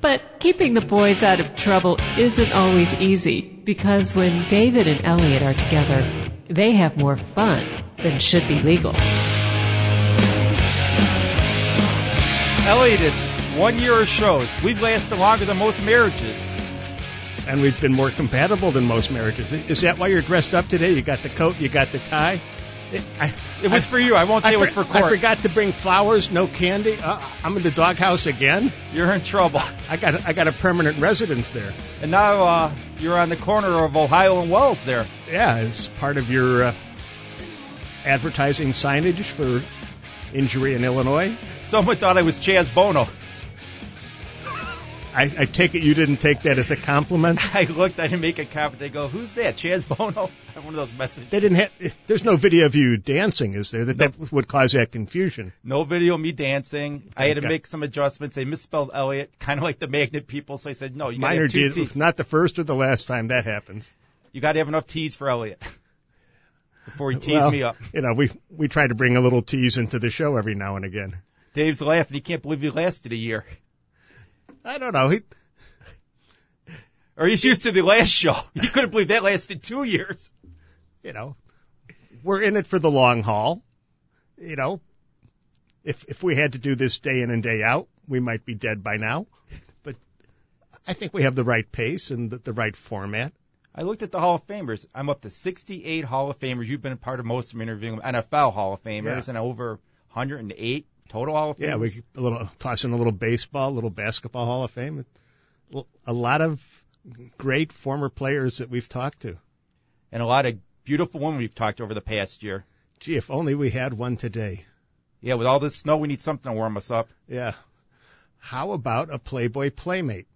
But keeping the boys out of trouble isn't always easy because when David and Elliot are together, they have more fun than should be legal. Elliot, it's one year of shows. We've lasted longer than most marriages. And we've been more compatible than most marriages. Is that why you're dressed up today? You got the coat, you got the tie. It, I, it was I, for you. I won't say I it was for court. I forgot to bring flowers, no candy. Uh, I'm in the doghouse again. You're in trouble. I got I got a permanent residence there. And now uh, you're on the corner of Ohio and Wells there. Yeah, it's part of your uh, advertising signage for injury in Illinois. Someone thought I was Chaz Bono. I, I, take it you didn't take that as a compliment. I looked. I didn't make a comment. They go, "Who's that? Chaz Bono?" One of those messages. They didn't have. There's no video of you dancing, is there? That no. that would cause that confusion. No video of me dancing. I had to make some adjustments. They misspelled Elliot, kind of like the magnet people. So I said, "No, you got to have two T's." Not the first or the last time that happens. You got to have enough T's for Elliot before he tees well, me up. You know, we we try to bring a little tease into the show every now and again. Dave's laughing. He can't believe he lasted a year. I don't know. He or he's used to the last show. He couldn't believe that lasted two years. You know, we're in it for the long haul. You know, if if we had to do this day in and day out, we might be dead by now. But I think we have the right pace and the, the right format. I looked at the Hall of Famers. I'm up to 68 Hall of Famers. You've been a part of most of them interviewing NFL Hall of Famers yeah. and over 108 total Hall of Famers. Yeah, we a little toss in a little baseball, a little basketball Hall of Fame. A lot of great former players that we've talked to. And a lot of beautiful women we've talked to over the past year. Gee, if only we had one today. Yeah, with all this snow, we need something to warm us up. Yeah. How about a Playboy Playmate?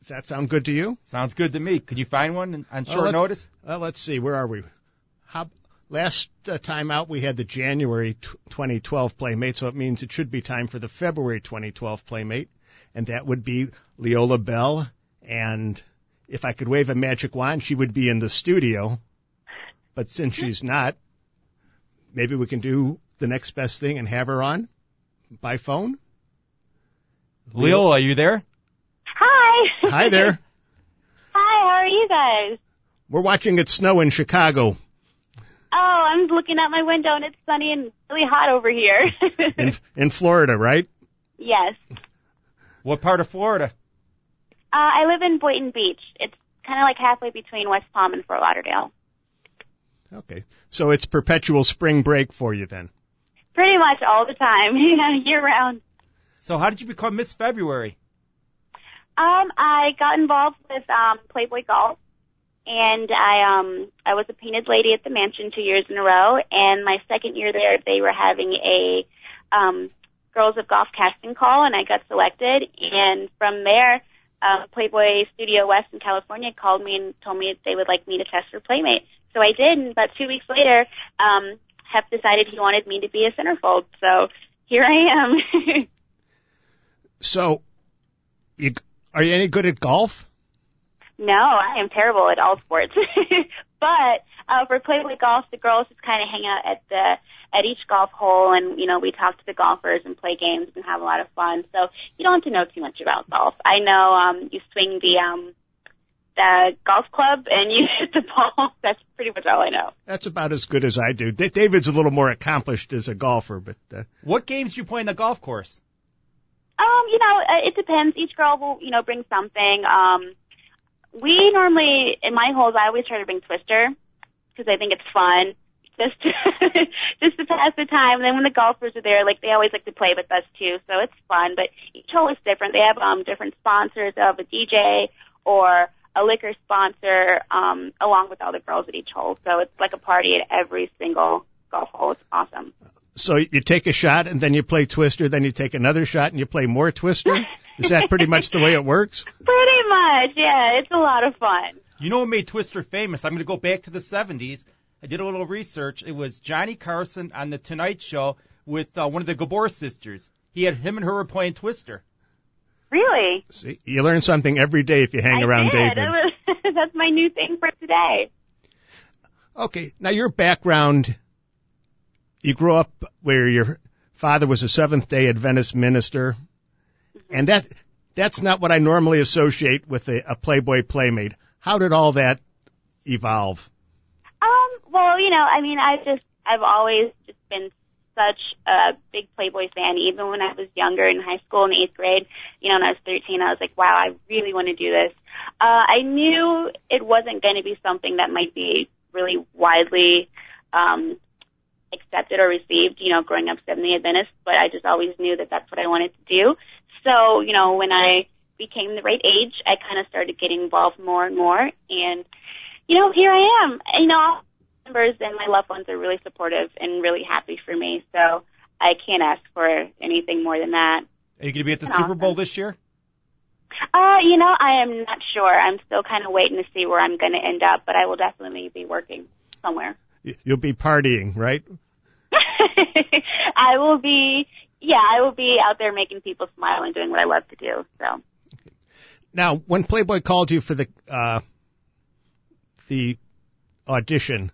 Does that sound good to you? Sounds good to me. Could you find one on short uh, notice? Uh, let's see. Where are we? How, last uh, time out, we had the January t- 2012 Playmate, so it means it should be time for the February 2012 Playmate, and that would be Leola Bell and if I could wave a magic wand, she would be in the studio. But since she's not, maybe we can do the next best thing and have her on by phone. Leo, are you there? Hi. Hi there. Hi, how are you guys? We're watching it snow in Chicago. Oh, I'm looking out my window and it's sunny and really hot over here. in, in Florida, right? Yes. What part of Florida? Uh, I live in Boynton Beach. It's kind of like halfway between West Palm and Fort Lauderdale. Okay. So it's perpetual spring break for you then? Pretty much all the time, yeah, year round. So how did you become Miss February? Um, I got involved with um Playboy Golf and I um I was a painted lady at the mansion two years in a row and my second year there they were having a um girls of golf casting call and I got selected and from there um, Playboy Studio West in California called me and told me they would like me to test for Playmate. So I did, and about two weeks later, um, Hef decided he wanted me to be a centerfold. So here I am. so, you, are you any good at golf? No, I am terrible at all sports. but uh, for Playboy Golf, the girls just kind of hang out at the at each golf hole and, you know, we talk to the golfers and play games and have a lot of fun. So you don't have to know too much about golf. I know, um, you swing the, um, the golf club and you hit the ball. That's pretty much all I know. That's about as good as I do. D- David's a little more accomplished as a golfer, but, uh, what games do you play in the golf course? Um, you know, uh, it depends. Each girl will, you know, bring something. Um, we normally, in my holes, I always try to bring Twister because I think it's fun just to, just to pass the time. And then when the golfers are there, like they always like to play with us too, so it's fun. But each hole is different. They have um different sponsors of a DJ or a liquor sponsor, um, along with all the girls at each hole. So it's like a party at every single golf hole. It's awesome. So you take a shot and then you play Twister, then you take another shot and you play more Twister. Is that pretty much the way it works? Pretty much, yeah. It's a lot of fun. You know what made Twister famous? I'm going to go back to the 70s. I did a little research. It was Johnny Carson on the Tonight Show with uh, one of the Gabor sisters. He had him and her were playing Twister. Really? See, you learn something every day if you hang I around did. David. That's my new thing for today. Okay, now your background, you grew up where your father was a Seventh Day Adventist minister, and that that's not what I normally associate with a, a Playboy playmate. How did all that evolve? Um, well, you know, I mean, I've just, I've always just been such a big Playboy fan. Even when I was younger in high school in eighth grade, you know, when I was 13, I was like, wow, I really want to do this. Uh, I knew it wasn't going to be something that might be really widely, um, accepted or received, you know, growing up Seventh Day Adventist, but I just always knew that that's what I wanted to do. So, you know, when I became the right age, I kind of started getting involved more and more. And, you know, here I am. You know, all members and my loved ones are really supportive and really happy for me. So I can't ask for anything more than that. Are you going to be at the Awesome. Super Bowl this year? Uh, you know, I am not sure. I'm still kind of waiting to see where I'm going to end up, but I will definitely be working somewhere. Y- You'll be partying, right? I will be, yeah, I will be out there making people smile and doing what I love to do. So. Now, when Playboy called you for the uh, the audition,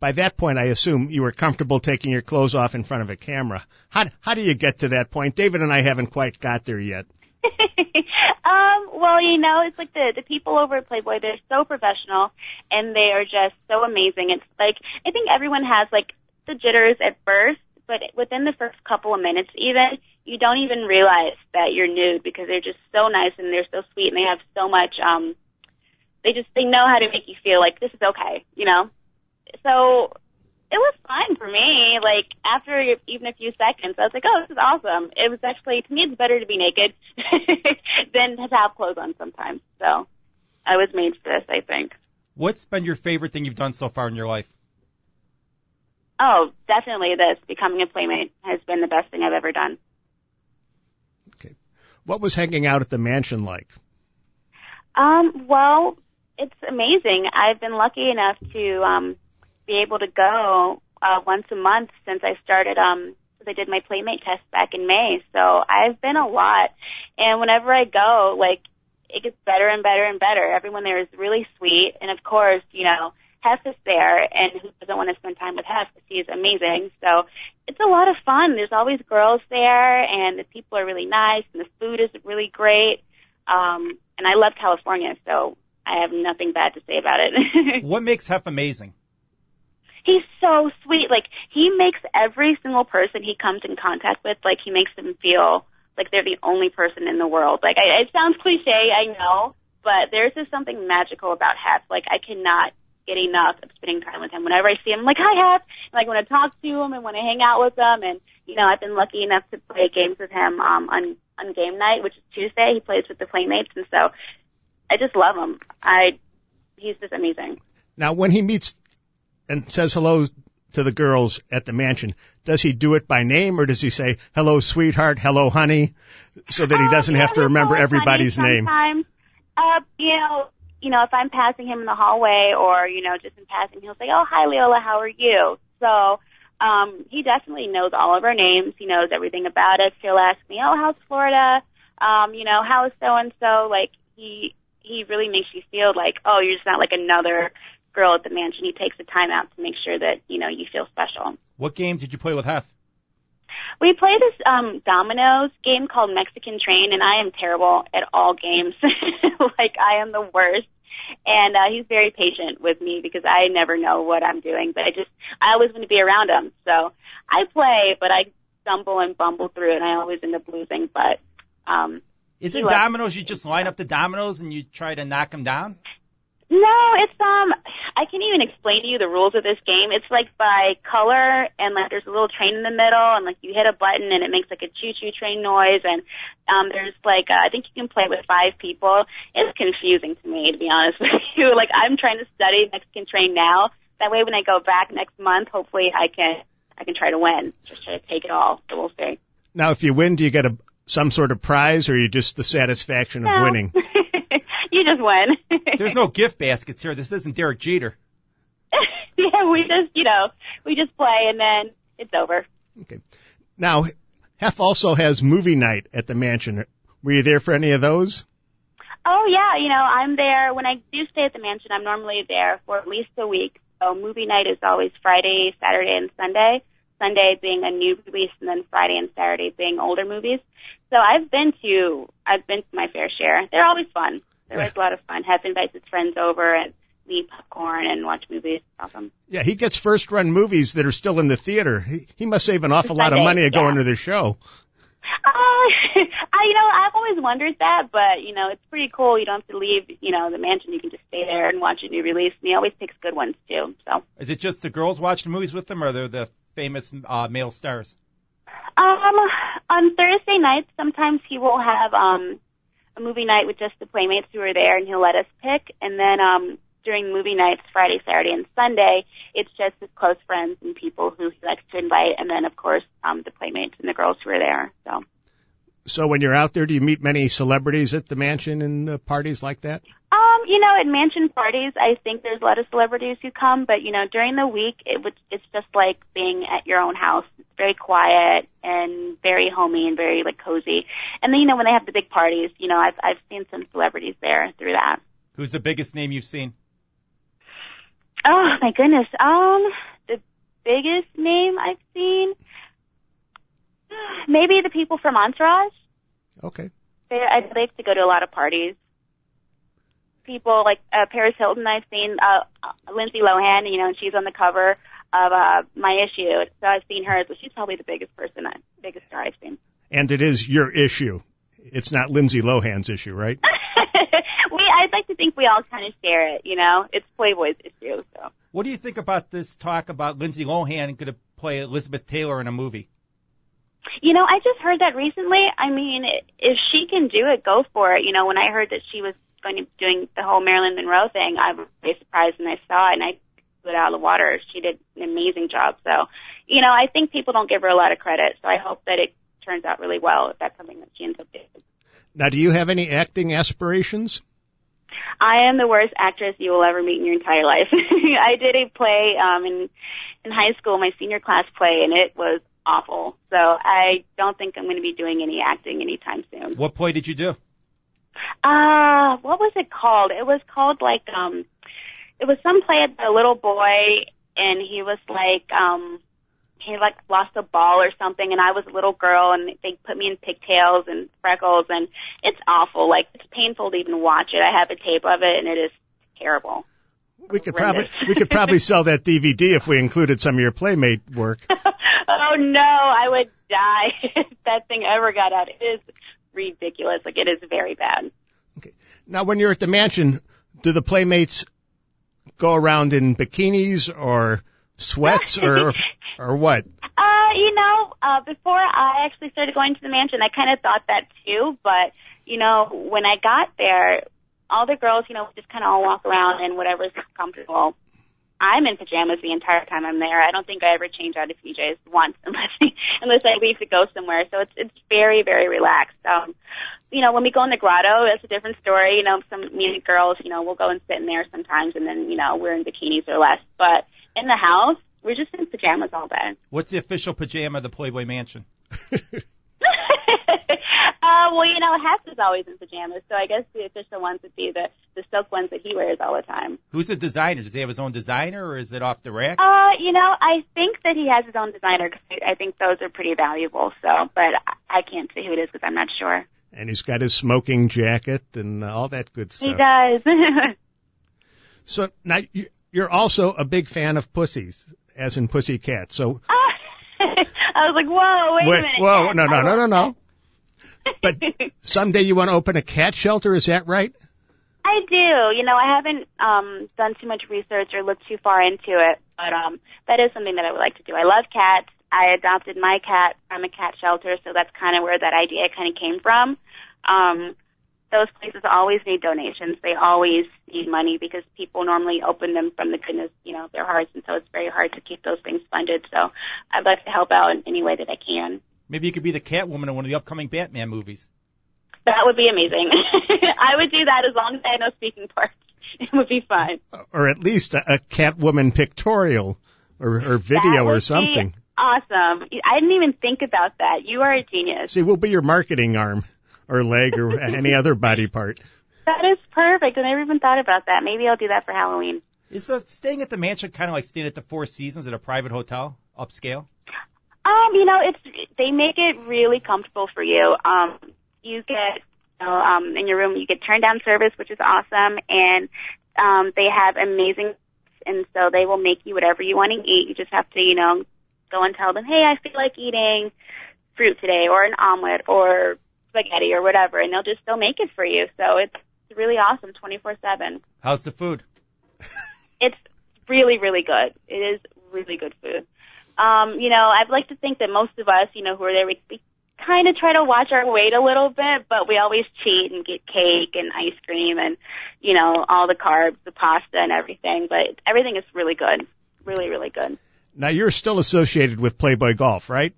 by that point, I assume you were comfortable taking your clothes off in front of a camera. How how do you get to that point? David and I haven't quite got there yet. um, well, you know, it's like the the people over at Playboy, they're so professional and they are just so amazing. It's like I think everyone has like the jitters at first, but within the first couple of minutes even, you don't even realize that you're nude because they're just so nice and they're so sweet and they have so much um they just they know how to make you feel like this is okay, you know? So it was fine for me. Like after even a few seconds, I was like, "Oh, this is awesome." It was actually to me, it's better to be naked than to have clothes on sometimes. So I was made for this, I think. What's been your favorite thing you've done so far in your life? Oh, definitely this becoming a playmate has been the best thing I've ever done. Okay. What was hanging out at the mansion like? Um, well, it's amazing. I've been lucky enough to um, be able to go uh, once a month since I started. Um, since I did my playmate test back in May. So I've been a lot, and whenever I go, like it gets better and better and better. Everyone there is really sweet, and of course, you know, Hef is there, and who doesn't want to spend time with Hef? Because he is amazing. So it's a lot of fun. There's always girls there, and the people are really nice, and the food is really great. Um, and I love California, so I have nothing bad to say about it. What makes Hef amazing? He's so sweet. Like he makes every single person he comes in contact with, like he makes them feel like they're the only person in the world. Like I, it sounds cliche, I know, but there's just something magical about Hef. Like I cannot get enough of spending time with him. Whenever I see him, I'm like, hi Hef. And, like want to talk to him and want to hang out with him. And you know, I've been lucky enough to play games with him um, on on game night, which is Tuesday. He plays with the Playmates, and so I just love him. I he's just amazing. Now, when he meets and says hello to the girls at the mansion, does he do it by name or does he say hello, sweetheart, hello, honey, so that he Um, doesn't yeah, have to remember everybody's name? Sometimes, uh, you know, you know, if I'm passing him in the hallway or you know, just in passing, he'll say, "Oh, hi, Leola, how are you?" So, um, he definitely knows all of our names. He knows everything about us. He'll ask me, "Oh, how's Florida?" Um, you know, how is so and so? Like he he really makes you feel like, oh, you're just not like another girl at the mansion. He takes the time out to make sure that you know you feel special. What games did you play with Hef? We play this um dominoes game called Mexican Train and I am terrible at all games. like I am the worst. And uh he's very patient with me because I never know what I'm doing, but I just I always want to be around him. So I play, but I stumble and bumble through and I always end up losing, but um Is it dominoes? You just line up the dominoes and you try to knock them down? No, it's um I can't even explain to you the rules of this game. It's like by color and like there's a little train in the middle and like you hit a button and it makes like a choo choo train noise and um there's like uh, I think you can play it with five people. It's confusing to me to be honest with you. Like I'm trying to study Mexican train now. That way when I go back next month hopefully I can I can try to win. Just try to take it all. So we'll see. Now, if you win, do you get a, some sort of prize, or are you just the satisfaction of No. winning? you just win. There's no gift baskets here. This isn't Derek Jeter. yeah, we just, you know, we just play and then it's over. Okay. Now, Hef also has movie night at the mansion. Were you there for any of those? Oh yeah, you know, I'm there when I do stay at the mansion. I'm normally there for at least a week. So movie night is always Friday, Saturday, and Sunday. Sunday being a new release, and then Friday and Saturday being older movies. So I've been to I've been to my fair share. They're always fun. They're always a lot of fun. Hef invites his friends over and we eat popcorn and watch movies. It's awesome. Yeah, he gets first run movies that are still in the theater. He, he must save an awful lot of Sunday, money going yeah. to the show. Uh, I, you know, I've always wondered that, but you know, it's pretty cool. You don't have to leave, you know, the mansion. You can just stay there and watch a new release. And he always picks good ones too. So, Is it just the girls watching movies with them, or they're the famous uh, male stars? um, on Thursday nights, sometimes he will have um a movie night with just the playmates who are there, and he'll let us pick. And then um during movie nights, Friday, Saturday, and Sunday, it's just his close friends and people who he likes to invite, and then of course um the playmates and the girls who are there. So. So when you're out there, do you meet many celebrities at the mansion and uh, parties like that? Um, you know, at mansion parties, I think there's a lot of celebrities who come, but you know, during the week, it would it's just like being at your own house. It's very quiet and very homey and very like cozy. And then you know, when they have the big parties, you know, I've I've seen some celebrities there through that. Who's the biggest name you've seen? Oh my goodness. Um, the biggest name I've seen, maybe the people from Entourage. Okay. They I they like to go to a lot of parties. People like uh, Paris Hilton, I've seen uh, uh, Lindsay Lohan, you know, and she's on the cover of uh, my issue. So I've seen her, so she's probably the biggest person, I, biggest star I've seen. And it is your issue. It's not Lindsay Lohan's issue, right? we, I'd like to think we all kind of share it, you know. It's Playboy's issue, so. What do you think about this talk about Lindsay Lohan going to play Elizabeth Taylor in a movie? You know, I just heard that recently. I mean, if she can do it, go for it. You know, when I heard that she was going to be doing the whole Marilyn Monroe thing, I was very surprised when I saw it, and I blew it out of the water. She did an amazing job. So, you know, I think people don't give her a lot of credit. So I hope that it turns out really well if that's something that she ends up doing. Now, do you have any acting aspirations? I am the worst actress you will ever meet in your entire life. I did a play um in in high school, my senior class play, and it was awful. So I don't think I'm going to be doing any acting anytime soon. What play did you do? Uh, what was it called? It was called like um it was some play about a little boy and he was like um he like lost a ball or something and I was a little girl and they put me in pigtails and freckles and it's awful. Like it's painful to even watch it. I have a tape of it and it is terrible. We could probably we could probably sell that DVD if we included some of your playmate work. oh no, I would die if that thing ever got out. It is ridiculous. Like it is very bad. Okay. Now, when you're at the mansion, do the playmates go around in bikinis or sweats or or what? Uh, you know, uh, before I actually started going to the mansion, I kind of thought that too. But you know, when I got there, all the girls, you know, just kind of all walk around in whatever's comfortable. I'm in pajamas the entire time I'm there. I don't think I ever change out of PJs once unless unless I leave to go somewhere. So it's it's very very relaxed. Um, you know, when we go in the grotto, it's a different story. You know, some me and girls, you know, we'll go and sit in there sometimes, and then you know we're in bikinis or less. But in the house, we're just in pajamas all day. What's the official pajama of the Playboy Mansion? uh, well, you know, Hef is always in pajamas, so I guess the official ones would be the the silk ones that he wears all the time. Who's the designer? Does he have his own designer, or is it off the rack? Uh, you know, I think that he has his own designer because I think those are pretty valuable. So, but I I can't say who it is because I'm not sure. And he's got his smoking jacket and all that good stuff. He does. So now you- you're also a big fan of pussies, as in Pussycat. So I was like, whoa, wait, a minute. whoa, no, no, no, no, no. But someday you want to open a cat shelter, is that right? I do. You know, I haven't um done too much research or looked too far into it, but um that is something that I would like to do. I love cats. I adopted my cat from a cat shelter, so that's kind of where that idea kind of came from. Um those places always need donations. They always need money because people normally open them from the goodness, you know, of their hearts, and so it's very hard to keep those things funded. So I'd like to help out in any way that I can. Maybe you could be the Catwoman in one of the upcoming Batman movies. That would be amazing. I would do that as long as I had no speaking parts. It would be fun. Uh, or at least a, a Catwoman pictorial or, or video That would or be something. Awesome. I didn't even think about that. You are a genius. See, we'll be your marketing arm or leg or any other body part. That is perfect. I never even thought about that. Maybe I'll do that for Halloween. Is uh, staying at the mansion kind of like staying at the Four Seasons at a private hotel, upscale? Um, you know, it's they make it really comfortable for you. Um, you get you know, um in your room you get turned down service, which is awesome, and um they have amazing and so they will make you whatever you want to eat. You just have to, you know, go and tell them, Hey, I feel like eating fruit today or an omelet or spaghetti or whatever and they'll just they'll make it for you. So it's really awesome twenty four seven. How's the food? It's really, really good. It is really good food. Um, you know, I'd like to think that most of us, you know, who are there, we, we kind of try to watch our weight a little bit, but we always cheat and get cake and ice cream and, you know, all the carbs, the pasta and everything. But everything is really good. Really, really good. Now you're still associated with Playboy Golf, right?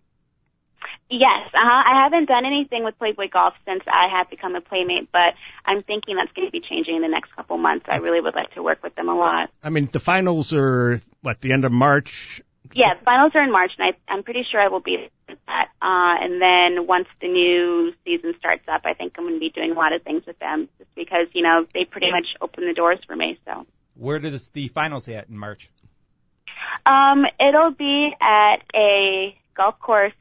Yes, uh-huh. I haven't done anything with Playboy Golf since I have become a playmate, but I'm thinking that's going to be changing in the next couple months. I really would like to work with them a lot. I mean, the finals are what the end of March. Yeah, the finals are in March, and I, I'm pretty sure I will be at that. Uh, and then once the new season starts up, I think I'm going to be doing a lot of things with them, just because you know they pretty much open the doors for me. So, Where does the, the finals at in March? um, it'll be at a golf course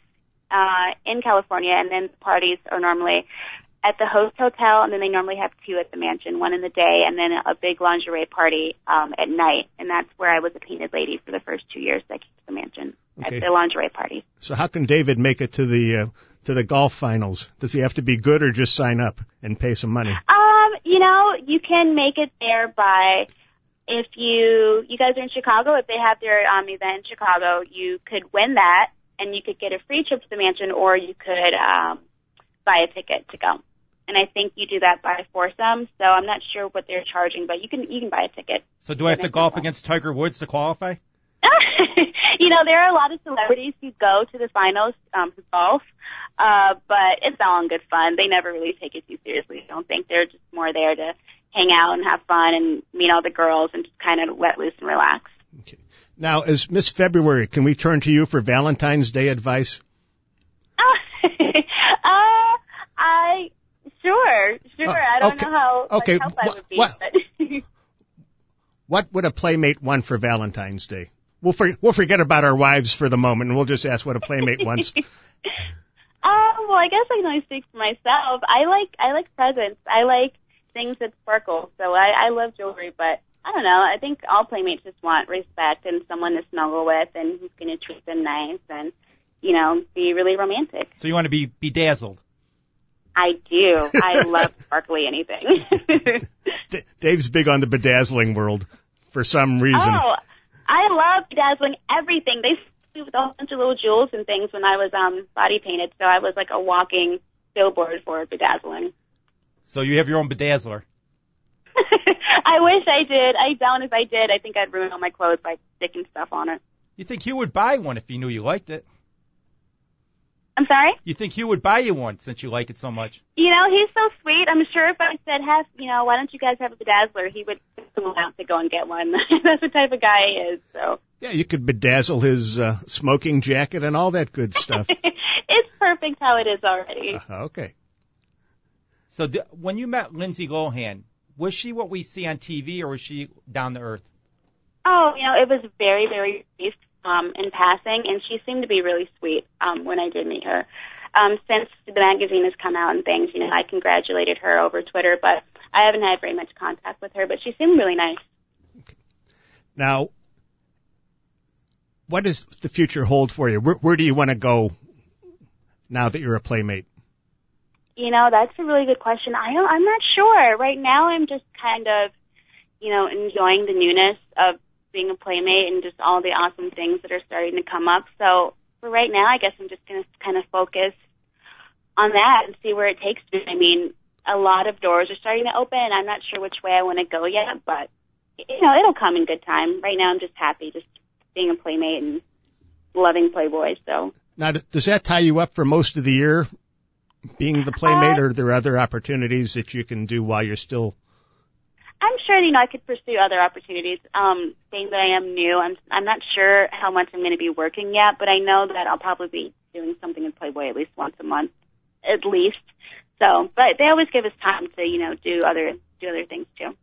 uh, in California, and then the parties are normally at the host hotel, and then they normally have two at the mansion, one in the day, and then a big lingerie party um, at night. And that's where I was a painted lady for the first two years that I came to the mansion Okay. at the lingerie party. So how can David make it to the uh, to the golf finals? Does he have to be good or just sign up and pay some money? Um, you know, you can make it there by if you you guys are in Chicago, if they have their um event in Chicago, you could win that and you could get a free trip to the mansion or you could um buy a ticket to go. And I think you do that by foursome, so I'm not sure what they're charging, but you can you can buy a ticket. So do I have to golf against Tiger Woods to qualify? you know, there are a lot of celebrities who go to the finals um, who golf, uh, but it's all in good fun. They never really take it too seriously. I don't think they're just more there to hang out and have fun and meet all the girls and just kind of let loose and relax. Now, as Miss February, can we turn to you for Valentine's Day advice? uh, I sure, sure. Uh, I don't okay, know how much okay, help I would be, but What would a playmate want for Valentine's Day? We'll for, we'll forget about our wives for the moment, and we'll just ask what a playmate wants. Um, well, I guess I can only speak for myself. I like I like presents. I like things that sparkle. So I, I love jewelry, but I don't know. I think all playmates just want respect and someone to snuggle with and who's going to treat them nice and you know be really romantic. So you want to be bedazzled? I do. I love sparkly anything. D- Dave's big on the bedazzling world for some reason. oh, I love bedazzling everything. They me with a whole bunch of little jewels and things when I was um body painted, so I was like a walking billboard for bedazzling. So you have your own bedazzler. I wish I did. I don't. If I did, I think I'd ruin all my clothes by sticking stuff on it. You think Hugh would buy one if he knew you liked it? I'm sorry. You think Hugh would buy you one since you like it so much? You know, he's so sweet. I'm sure if I said, "Hef you know, why don't you guys have a bedazzler?" He would come out to go and get one. That's the type of guy he is. So Yeah, you could bedazzle his uh, smoking jacket and all that good stuff. it's perfect how it is already. Uh, okay. So d- when you met Lindsay Lohan, was she what we see on TV or was she down to earth? Oh, you know, it was very, very brief um, in passing, and she seemed to be really sweet um, when I did meet her. Um, since the magazine has come out and things, you know, I congratulated her over Twitter, but I haven't had very much contact with her. But she seemed really nice. Now, what does the future hold for you? Where, where do you want to go now that you're a playmate? You know, that's a really good question. I don't, I'm not sure. Right now, I'm just kind of, you know, enjoying the newness of being a playmate and just all the awesome things that are starting to come up. So for right now, I guess I'm just going to kind of focus on that and see where it takes me. I mean, a lot of doors are starting to open. I'm not sure which way I want to go yet, but you know, it'll come in good time. Right now, I'm just happy just being a playmate and loving Playboy. So Now, does that tie you up for most of the year, being the playmate, Uh, or are there other opportunities that you can do while you're still? I'm sure you know I could pursue other opportunities. Um, being that I am new, I'm I'm not sure how much I'm going to be working yet, but I know that I'll probably be doing something in Playboy at least once a month, at least. So, but they always give us time to you know do other do other things too.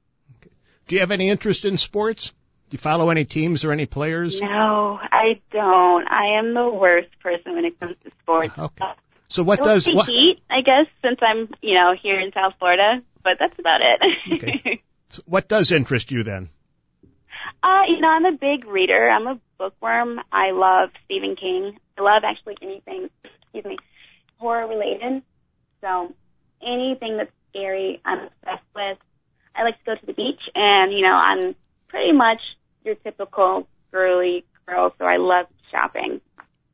Do you have any interest in sports? Do you follow any teams or any players? No, I don't. I am the worst person when it comes to sports. Okay. So what does what? heat, I guess, since I'm you know here in South Florida, but that's about it. Okay. What does interest you then? Uh, you know, I'm a big reader. I'm a bookworm. I love Stephen King. I love actually anything, excuse me, horror related. So anything that's scary, I'm obsessed with. I like to go to the beach and, you know, I'm pretty much your typical girly girl, so I love shopping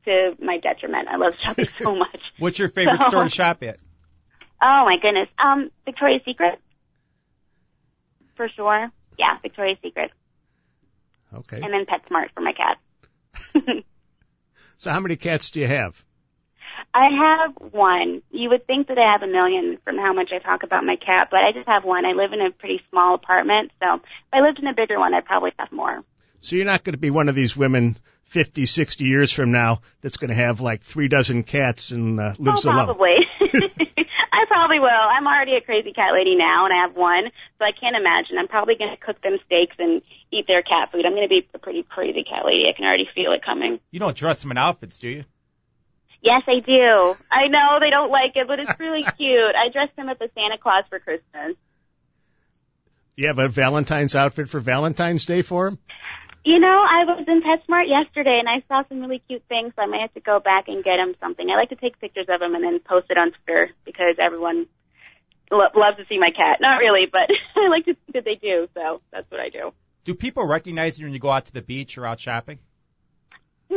to my detriment. I love shopping so much. What's your favorite So- store to shop at? Oh my goodness. Um, Victoria's Secret. For sure. Yeah, Victoria's Secret. Okay. And then PetSmart for my cat. So how many cats do you have? I have one. You would think that I have a million from how much I talk about my cat, but I just have one. I live in a pretty small apartment, so if I lived in a bigger one, I'd probably have more. So you're not going to be one of these women 50, 60 years from now that's going to have like three dozen cats and uh, lives oh, alone. probably. I probably will. I'm already a crazy cat lady now, and I have one, so I can't imagine. I'm probably going to cook them steaks and eat their cat food. I'm going to be a pretty crazy cat lady. I can already feel it coming. You don't dress them in outfits, do you? Yes, I do. I know they don't like it, but it's really cute. I dressed them up as Santa Claus for Christmas. You have a Valentine's outfit for Valentine's Day for him? You know, I was in PetSmart yesterday and I saw some really cute things, so I might have to go back and get him something. I like to take pictures of him and then post it on Twitter because everyone lo- loves to see my cat. Not really, but I like to think that they do, so that's what I do. Do people recognize you when you go out to the beach or out shopping?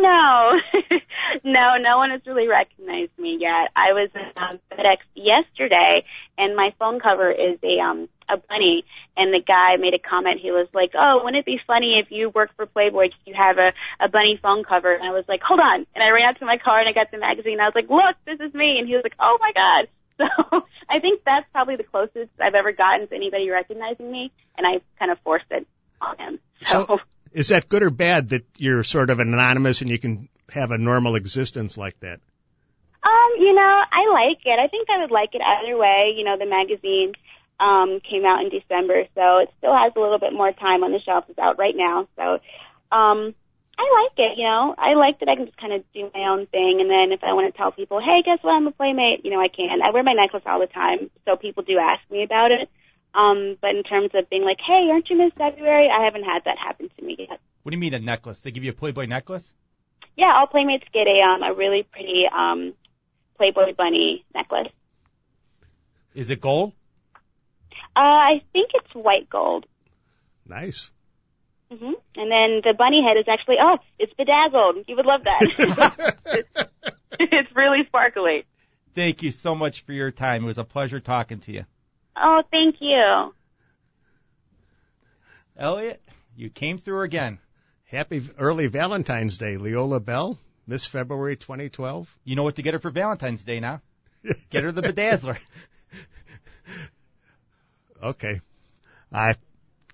No, no, no one has really recognized me yet. I was in um, FedEx yesterday, and my phone cover is a um a bunny, and the guy made a comment. He was like, "Oh, wouldn't it be funny if you worked for Playboy? You have a a bunny phone cover?" And I was like, "Hold on!" And I ran out to my car and I got the magazine. And I was like, "Look, this is me!" And he was like, "Oh my god!" So I think that's probably the closest I've ever gotten to anybody recognizing me, and I kind of forced it on him. So. So- Is that good or bad that you're sort of anonymous and you can have a normal existence like that? Um, you know, I like it. I think I would like it either way. You know, the magazine um came out in December, so it still has a little bit more time on the shelf. It's out right now. So um I like it, you know. I like that I can just kind of do my own thing and then if I want to tell people, "Hey, guess what? I'm a playmate." You know, I can. I wear my necklace all the time, so people do ask me about it. Um, but in terms of being like, "Hey, aren't you Miss February?" I haven't had that happen to me yet. What do you mean a necklace? They give you a Playboy necklace? Yeah, all playmates get a um a really pretty um Playboy bunny necklace. Is it gold? Uh, I think it's white gold. Nice. hmm And then the bunny head is actually, oh, it's bedazzled. You would love that. it's really sparkly. Thank you so much for your time. It was a pleasure talking to you. Oh, thank you. Elliot, you came through again. Happy early Valentine's Day, Leola Bell, Miss February 2012. You know what to get her for Valentine's Day now. Get her the bedazzler. Okay. I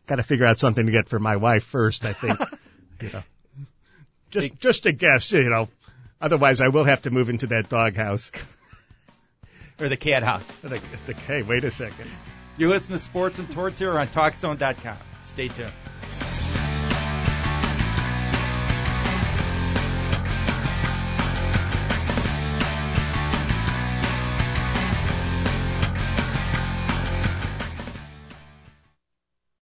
got to figure out something to get for my wife first, I think. you know. Just, Big- just a guess, you know. Otherwise, I will have to move into that doghouse. Or the cat house. The Hey, wait a second. You're listening to Sports and Torts here on TalkZone.com. Stay tuned.